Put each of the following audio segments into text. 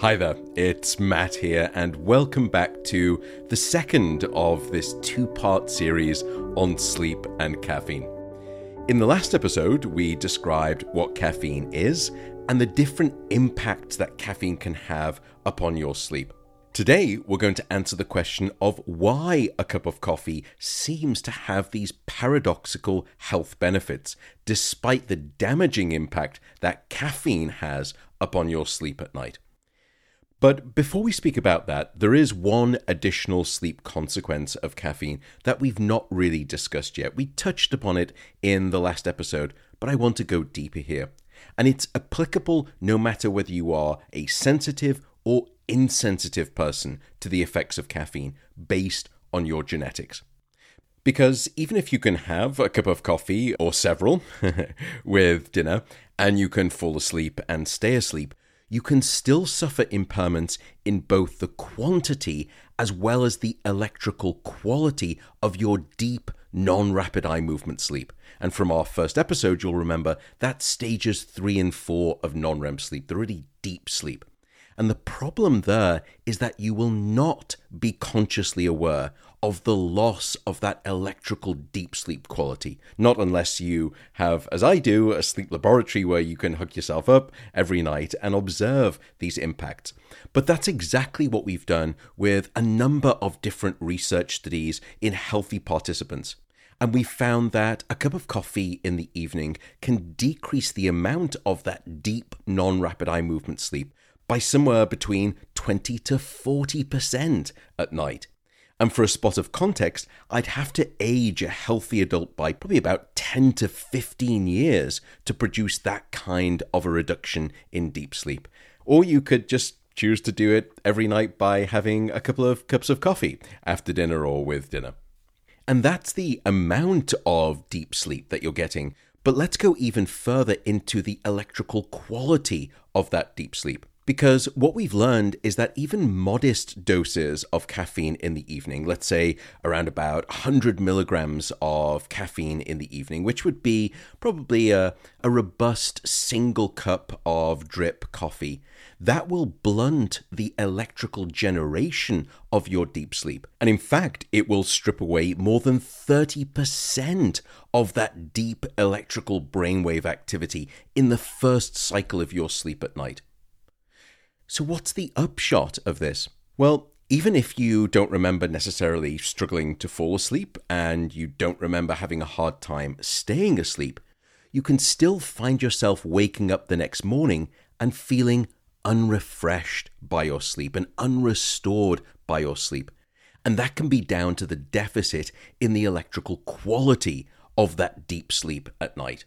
Hi there, it's Matt here, and welcome back to the second of this two part series on sleep and caffeine. In the last episode, we described what caffeine is and the different impacts that caffeine can have upon your sleep. Today, we're going to answer the question of why a cup of coffee seems to have these paradoxical health benefits, despite the damaging impact that caffeine has upon your sleep at night. But before we speak about that, there is one additional sleep consequence of caffeine that we've not really discussed yet. We touched upon it in the last episode, but I want to go deeper here. And it's applicable no matter whether you are a sensitive or insensitive person to the effects of caffeine based on your genetics. Because even if you can have a cup of coffee or several with dinner and you can fall asleep and stay asleep, you can still suffer impairments in both the quantity as well as the electrical quality of your deep, non rapid eye movement sleep. And from our first episode, you'll remember that stages three and four of non REM sleep, the really deep sleep. And the problem there is that you will not be consciously aware of the loss of that electrical deep sleep quality. Not unless you have, as I do, a sleep laboratory where you can hook yourself up every night and observe these impacts. But that's exactly what we've done with a number of different research studies in healthy participants. And we found that a cup of coffee in the evening can decrease the amount of that deep, non rapid eye movement sleep by somewhere between 20 to 40% at night. And for a spot of context, I'd have to age a healthy adult by probably about 10 to 15 years to produce that kind of a reduction in deep sleep. Or you could just choose to do it every night by having a couple of cups of coffee after dinner or with dinner. And that's the amount of deep sleep that you're getting. But let's go even further into the electrical quality of that deep sleep. Because what we've learned is that even modest doses of caffeine in the evening, let's say around about 100 milligrams of caffeine in the evening, which would be probably a, a robust single cup of drip coffee, that will blunt the electrical generation of your deep sleep. And in fact, it will strip away more than 30% of that deep electrical brainwave activity in the first cycle of your sleep at night. So, what's the upshot of this? Well, even if you don't remember necessarily struggling to fall asleep and you don't remember having a hard time staying asleep, you can still find yourself waking up the next morning and feeling unrefreshed by your sleep and unrestored by your sleep. And that can be down to the deficit in the electrical quality of that deep sleep at night.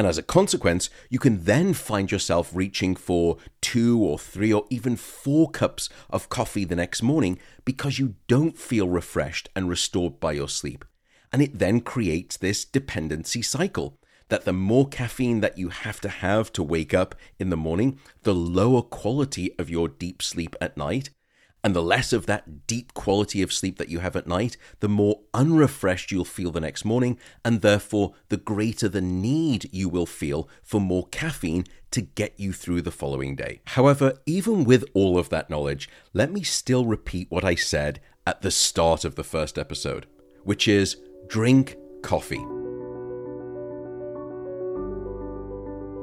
And as a consequence, you can then find yourself reaching for two or three or even four cups of coffee the next morning because you don't feel refreshed and restored by your sleep. And it then creates this dependency cycle that the more caffeine that you have to have to wake up in the morning, the lower quality of your deep sleep at night, and the less of that deep quality of sleep that you have at night, the more unrefreshed you'll feel the next morning, and therefore the greater the need you will feel for more caffeine to get you through the following day. However, even with all of that knowledge, let me still repeat what I said at the start of the first episode, which is drink coffee.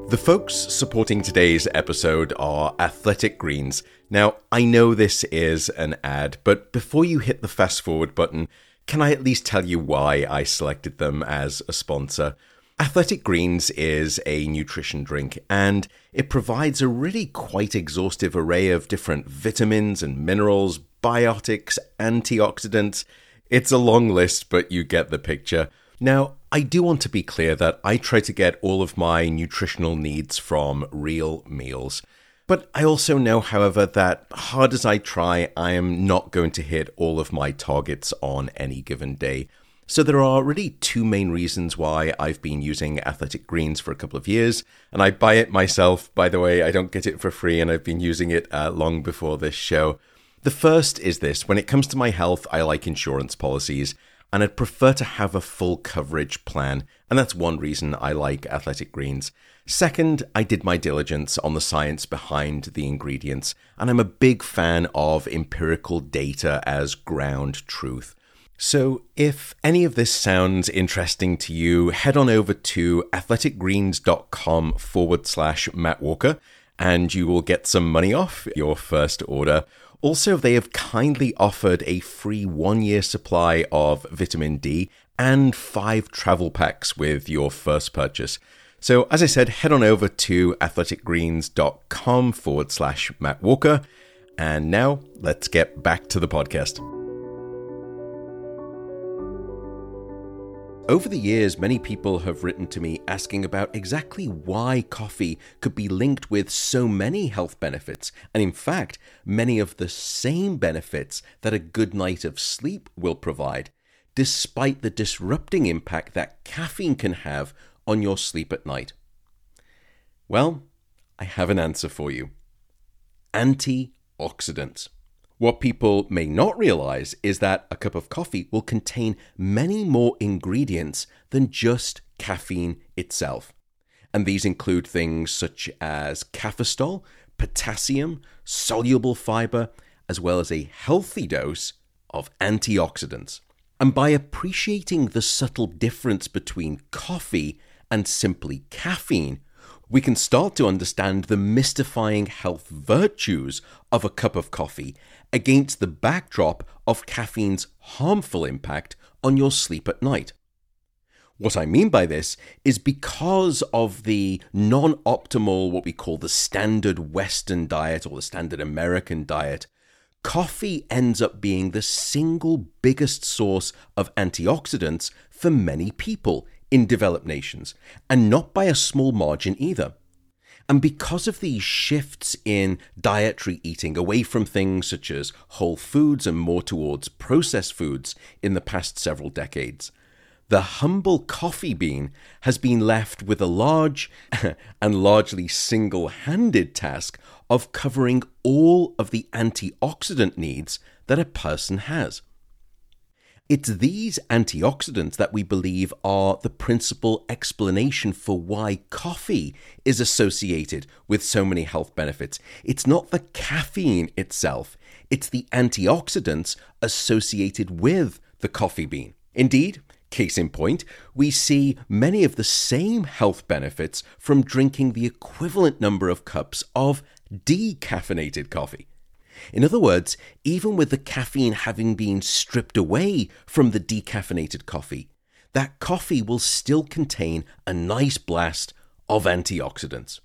The folks supporting today's episode are Athletic Greens. Now, I know this is an ad, but before you hit the fast forward button, can I at least tell you why I selected them as a sponsor? Athletic Greens is a nutrition drink and it provides a really quite exhaustive array of different vitamins and minerals, biotics, antioxidants. It's a long list, but you get the picture. Now, I do want to be clear that I try to get all of my nutritional needs from real meals. But I also know, however, that hard as I try, I am not going to hit all of my targets on any given day. So there are really two main reasons why I've been using Athletic Greens for a couple of years, and I buy it myself. By the way, I don't get it for free, and I've been using it uh, long before this show. The first is this: when it comes to my health, I like insurance policies and I'd prefer to have a full coverage plan, and that's one reason I like Athletic Greens. Second, I did my diligence on the science behind the ingredients, and I'm a big fan of empirical data as ground truth. So, if any of this sounds interesting to you, head on over to athleticgreens.com forward slash Matt Walker and you will get some money off your first order. Also, they have kindly offered a free one year supply of vitamin D and five travel packs with your first purchase. So, as I said, head on over to athleticgreens.com forward slash Matt Walker. And now let's get back to the podcast. Over the years, many people have written to me asking about exactly why coffee could be linked with so many health benefits, and in fact, many of the same benefits that a good night of sleep will provide, despite the disrupting impact that caffeine can have on your sleep at night? Well, I have an answer for you antioxidants. What people may not realize is that a cup of coffee will contain many more ingredients than just caffeine itself. And these include things such as cafestol, potassium, soluble fiber, as well as a healthy dose of antioxidants. And by appreciating the subtle difference between coffee and simply caffeine, we can start to understand the mystifying health virtues of a cup of coffee against the backdrop of caffeine's harmful impact on your sleep at night. What I mean by this is because of the non optimal, what we call the standard Western diet or the standard American diet, coffee ends up being the single biggest source of antioxidants for many people in developed nations, and not by a small margin either. And because of these shifts in dietary eating away from things such as whole foods and more towards processed foods in the past several decades, the humble coffee bean has been left with a large and largely single handed task of covering all of the antioxidant needs that a person has. It's these antioxidants that we believe are the principal explanation for why coffee is associated with so many health benefits. It's not the caffeine itself, it's the antioxidants associated with the coffee bean. Indeed, Case in point, we see many of the same health benefits from drinking the equivalent number of cups of decaffeinated coffee. In other words, even with the caffeine having been stripped away from the decaffeinated coffee, that coffee will still contain a nice blast of antioxidants.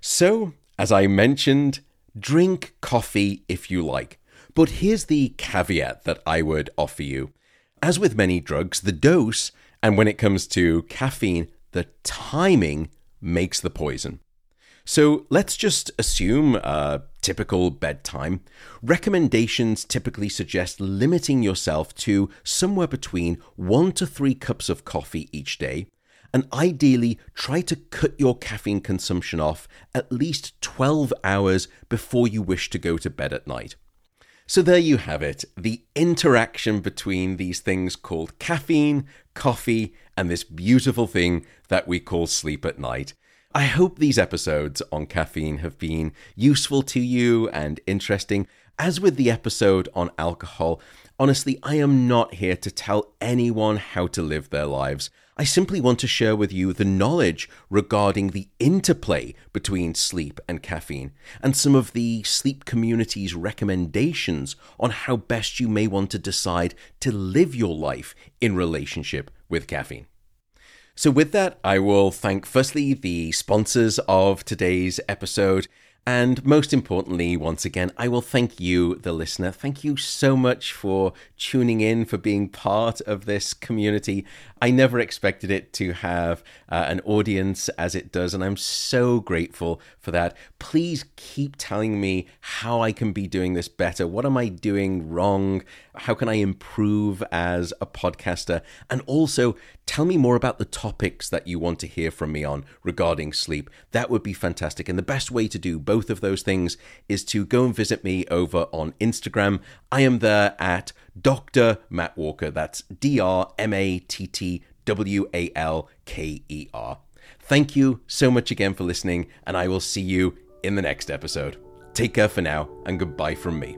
So, as I mentioned, drink coffee if you like. But here's the caveat that I would offer you. As with many drugs, the dose, and when it comes to caffeine, the timing makes the poison. So let's just assume a typical bedtime. Recommendations typically suggest limiting yourself to somewhere between one to three cups of coffee each day. And ideally, try to cut your caffeine consumption off at least 12 hours before you wish to go to bed at night. So, there you have it the interaction between these things called caffeine, coffee, and this beautiful thing that we call sleep at night. I hope these episodes on caffeine have been useful to you and interesting. As with the episode on alcohol, honestly, I am not here to tell anyone how to live their lives. I simply want to share with you the knowledge regarding the interplay between sleep and caffeine, and some of the sleep community's recommendations on how best you may want to decide to live your life in relationship with caffeine. So, with that, I will thank firstly the sponsors of today's episode. And most importantly, once again, I will thank you, the listener. Thank you so much for tuning in, for being part of this community. I never expected it to have uh, an audience as it does, and I'm so grateful for that. Please keep telling me how I can be doing this better. What am I doing wrong? How can I improve as a podcaster? And also, tell me more about the topics that you want to hear from me on regarding sleep. That would be fantastic. And the best way to do both of those things is to go and visit me over on Instagram. I am there at Dr. Matt Walker. That's D R M A T T W A L K E R. Thank you so much again for listening, and I will see you in the next episode. Take care for now, and goodbye from me.